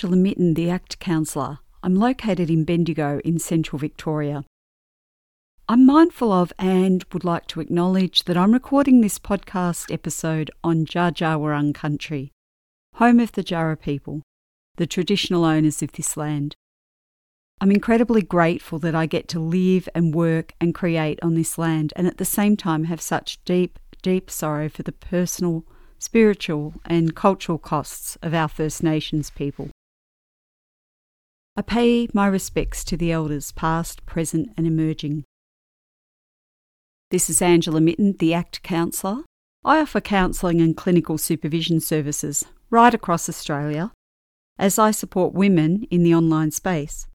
Angela Mitten, the ACT counsellor. I'm located in Bendigo in central Victoria. I'm mindful of and would like to acknowledge that I'm recording this podcast episode on Dja country, home of the Djara people, the traditional owners of this land. I'm incredibly grateful that I get to live and work and create on this land and at the same time have such deep, deep sorrow for the personal, spiritual, and cultural costs of our First Nations people. I pay my respects to the elders, past, present, and emerging. This is Angela Mitten, the ACT counsellor. I offer counselling and clinical supervision services right across Australia as I support women in the online space.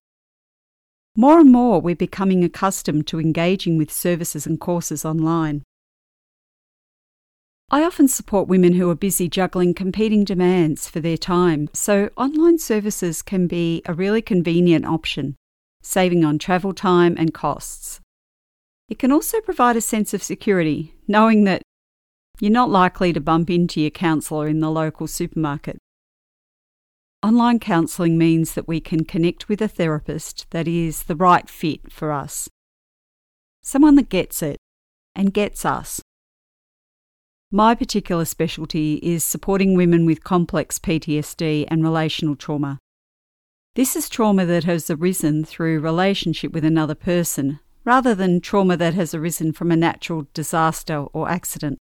More and more, we're becoming accustomed to engaging with services and courses online. I often support women who are busy juggling competing demands for their time, so online services can be a really convenient option, saving on travel time and costs. It can also provide a sense of security, knowing that you're not likely to bump into your counsellor in the local supermarket. Online counselling means that we can connect with a therapist that is the right fit for us. Someone that gets it and gets us. My particular specialty is supporting women with complex PTSD and relational trauma. This is trauma that has arisen through relationship with another person rather than trauma that has arisen from a natural disaster or accident.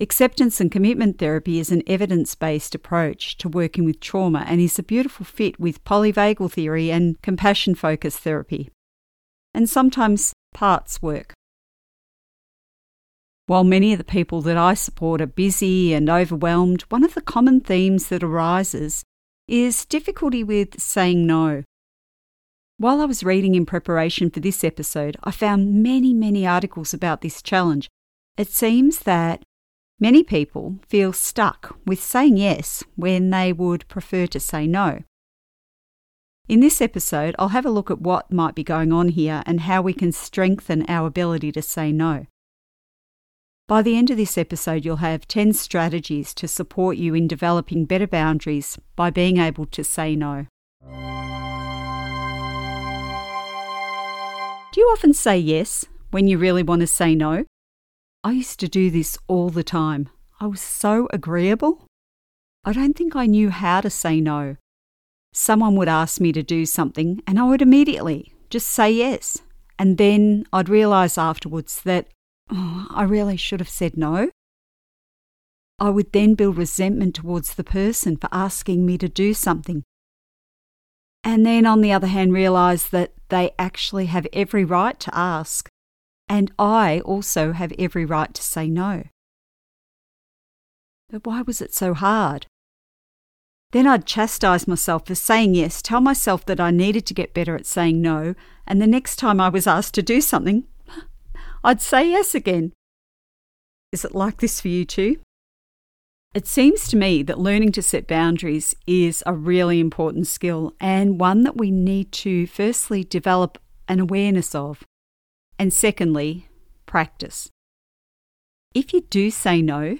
Acceptance and commitment therapy is an evidence based approach to working with trauma and is a beautiful fit with polyvagal theory and compassion focused therapy, and sometimes parts work. While many of the people that I support are busy and overwhelmed, one of the common themes that arises is difficulty with saying no. While I was reading in preparation for this episode, I found many, many articles about this challenge. It seems that many people feel stuck with saying yes when they would prefer to say no. In this episode, I'll have a look at what might be going on here and how we can strengthen our ability to say no. By the end of this episode, you'll have 10 strategies to support you in developing better boundaries by being able to say no. Do you often say yes when you really want to say no? I used to do this all the time. I was so agreeable. I don't think I knew how to say no. Someone would ask me to do something, and I would immediately just say yes. And then I'd realise afterwards that oh, I really should have said no. I would then build resentment towards the person for asking me to do something and then, on the other hand, realise that they actually have every right to ask, and I also have every right to say no. But why was it so hard? Then I'd chastise myself for saying yes, tell myself that I needed to get better at saying no, and the next time I was asked to do something, I'd say yes again. Is it like this for you too? It seems to me that learning to set boundaries is a really important skill and one that we need to firstly develop an awareness of, and secondly, practice. If you do say no,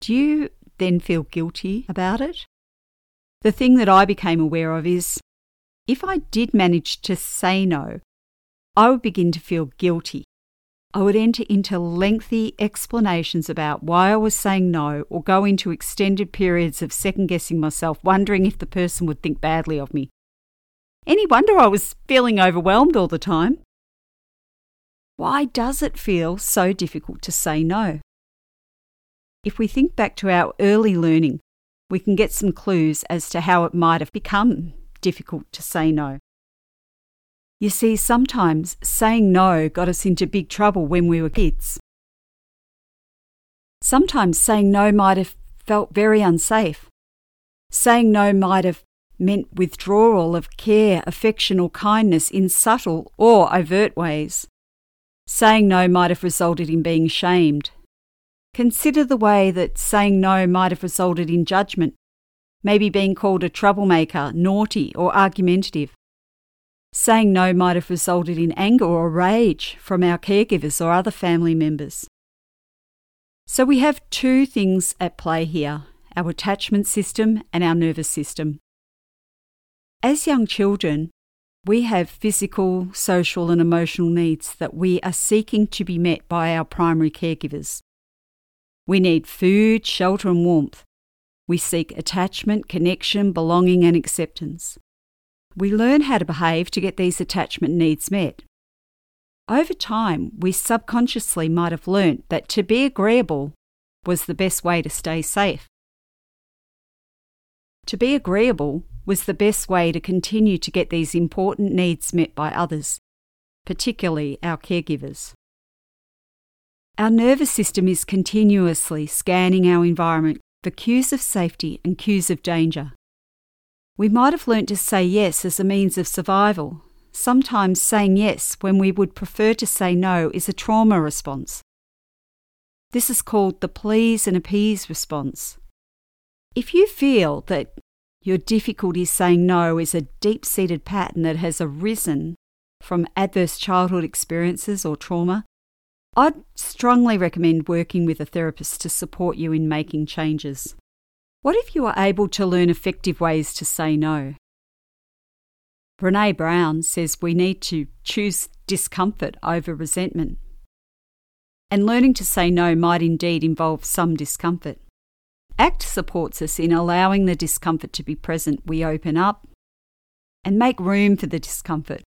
do you then feel guilty about it? The thing that I became aware of is if I did manage to say no, I would begin to feel guilty I would enter into lengthy explanations about why I was saying no or go into extended periods of second guessing myself, wondering if the person would think badly of me. Any wonder I was feeling overwhelmed all the time? Why does it feel so difficult to say no? If we think back to our early learning, we can get some clues as to how it might have become difficult to say no. You see, sometimes saying no got us into big trouble when we were kids. Sometimes saying no might have felt very unsafe. Saying no might have meant withdrawal of care, affection, or kindness in subtle or overt ways. Saying no might have resulted in being shamed. Consider the way that saying no might have resulted in judgment, maybe being called a troublemaker, naughty, or argumentative. Saying no might have resulted in anger or rage from our caregivers or other family members. So we have two things at play here our attachment system, and our nervous system. As young children, we have physical, social, and emotional needs that we are seeking to be met by our primary caregivers. We need food, shelter, and warmth. We seek attachment, connection, belonging, and acceptance. We learn how to behave to get these attachment needs met. Over time, we subconsciously might have learnt that to be agreeable was the best way to stay safe. To be agreeable was the best way to continue to get these important needs met by others, particularly our caregivers. Our nervous system is continuously scanning our environment for cues of safety and cues of danger. We might have learnt to say yes as a means of survival. Sometimes saying yes when we would prefer to say no is a trauma response. This is called the please and appease response. If you feel that your difficulty saying no is a deep seated pattern that has arisen from adverse childhood experiences or trauma, I'd strongly recommend working with a therapist to support you in making changes. What if you are able to learn effective ways to say no? Brene Brown says we need to choose discomfort over resentment. And learning to say no might indeed involve some discomfort. ACT supports us in allowing the discomfort to be present. We open up and make room for the discomfort.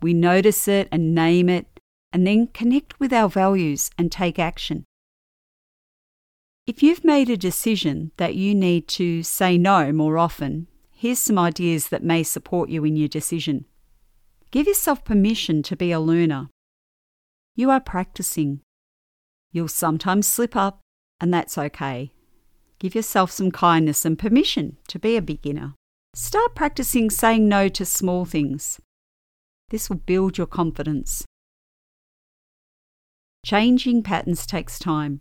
We notice it and name it, and then connect with our values and take action. If you've made a decision that you need to say no more often, here's some ideas that may support you in your decision. Give yourself permission to be a learner. You are practicing. You'll sometimes slip up, and that's okay. Give yourself some kindness and permission to be a beginner. Start practicing saying no to small things. This will build your confidence. Changing patterns takes time.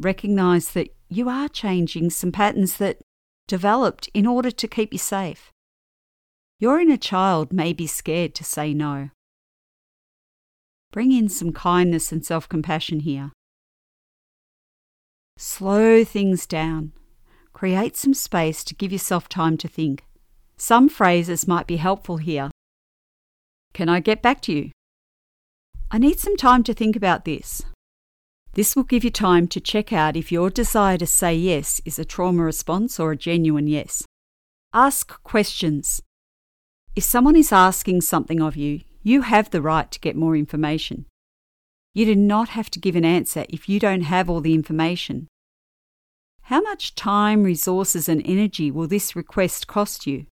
Recognize that you are changing some patterns that developed in order to keep you safe. Your inner child may be scared to say no. Bring in some kindness and self compassion here. Slow things down. Create some space to give yourself time to think. Some phrases might be helpful here. Can I get back to you? I need some time to think about this. This will give you time to check out if your desire to say yes is a trauma response or a genuine yes. Ask questions. If someone is asking something of you, you have the right to get more information. You do not have to give an answer if you don't have all the information. How much time, resources, and energy will this request cost you?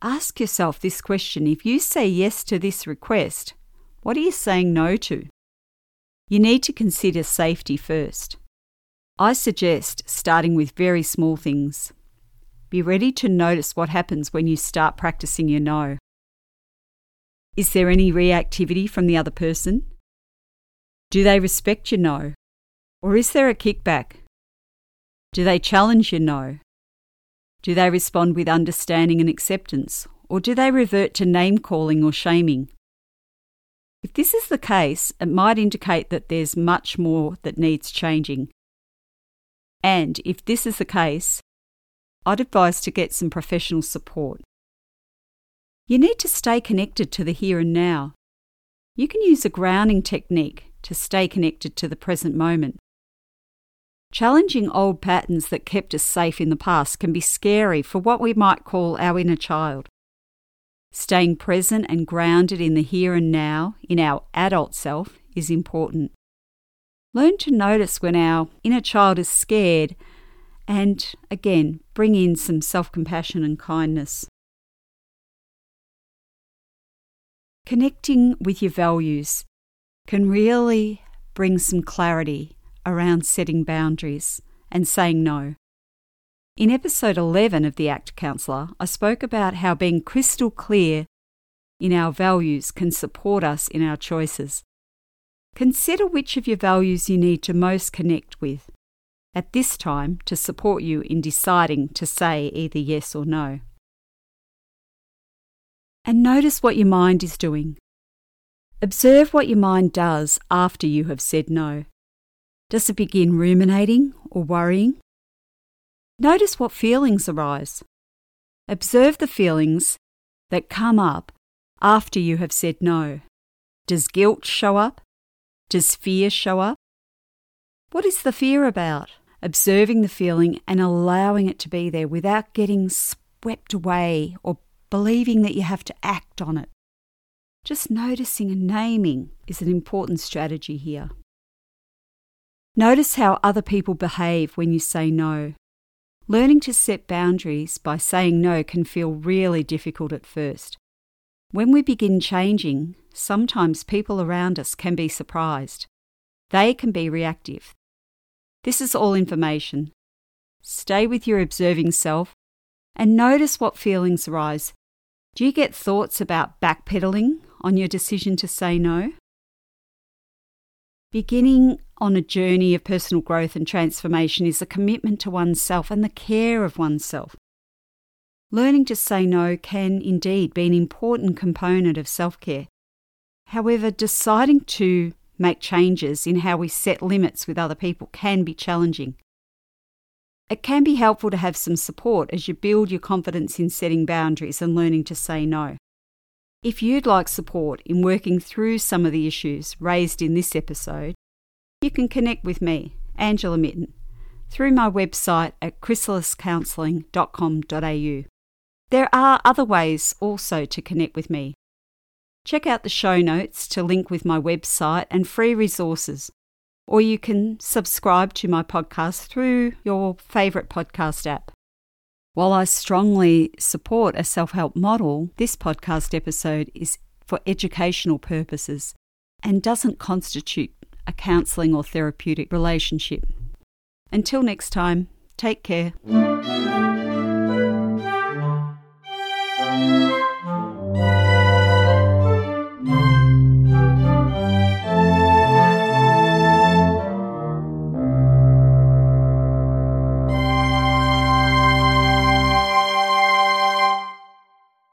Ask yourself this question if you say yes to this request, what are you saying no to? You need to consider safety first. I suggest starting with very small things. Be ready to notice what happens when you start practicing your no. Is there any reactivity from the other person? Do they respect your no? Or is there a kickback? Do they challenge your no? Do they respond with understanding and acceptance? Or do they revert to name calling or shaming? If this is the case, it might indicate that there's much more that needs changing. And if this is the case, I'd advise to get some professional support. You need to stay connected to the here and now. You can use a grounding technique to stay connected to the present moment. Challenging old patterns that kept us safe in the past can be scary for what we might call our inner child. Staying present and grounded in the here and now, in our adult self, is important. Learn to notice when our inner child is scared and, again, bring in some self compassion and kindness. Connecting with your values can really bring some clarity around setting boundaries and saying no. In episode 11 of The ACT Counsellor, I spoke about how being crystal clear in our values can support us in our choices. Consider which of your values you need to most connect with at this time to support you in deciding to say either yes or no. And notice what your mind is doing. Observe what your mind does after you have said no. Does it begin ruminating or worrying? Notice what feelings arise. Observe the feelings that come up after you have said no. Does guilt show up? Does fear show up? What is the fear about? Observing the feeling and allowing it to be there without getting swept away or believing that you have to act on it. Just noticing and naming is an important strategy here. Notice how other people behave when you say no. Learning to set boundaries by saying no can feel really difficult at first. When we begin changing, sometimes people around us can be surprised. They can be reactive. This is all information. Stay with your observing self and notice what feelings arise. Do you get thoughts about backpedaling on your decision to say no? Beginning on a journey of personal growth and transformation is a commitment to oneself and the care of oneself. Learning to say no can indeed be an important component of self care. However, deciding to make changes in how we set limits with other people can be challenging. It can be helpful to have some support as you build your confidence in setting boundaries and learning to say no. If you'd like support in working through some of the issues raised in this episode, you can connect with me, Angela Mitten, through my website at chrysaliscounselling.com.au. There are other ways also to connect with me. Check out the show notes to link with my website and free resources, or you can subscribe to my podcast through your favourite podcast app. While I strongly support a self help model, this podcast episode is for educational purposes and doesn't constitute a counselling or therapeutic relationship. Until next time, take care.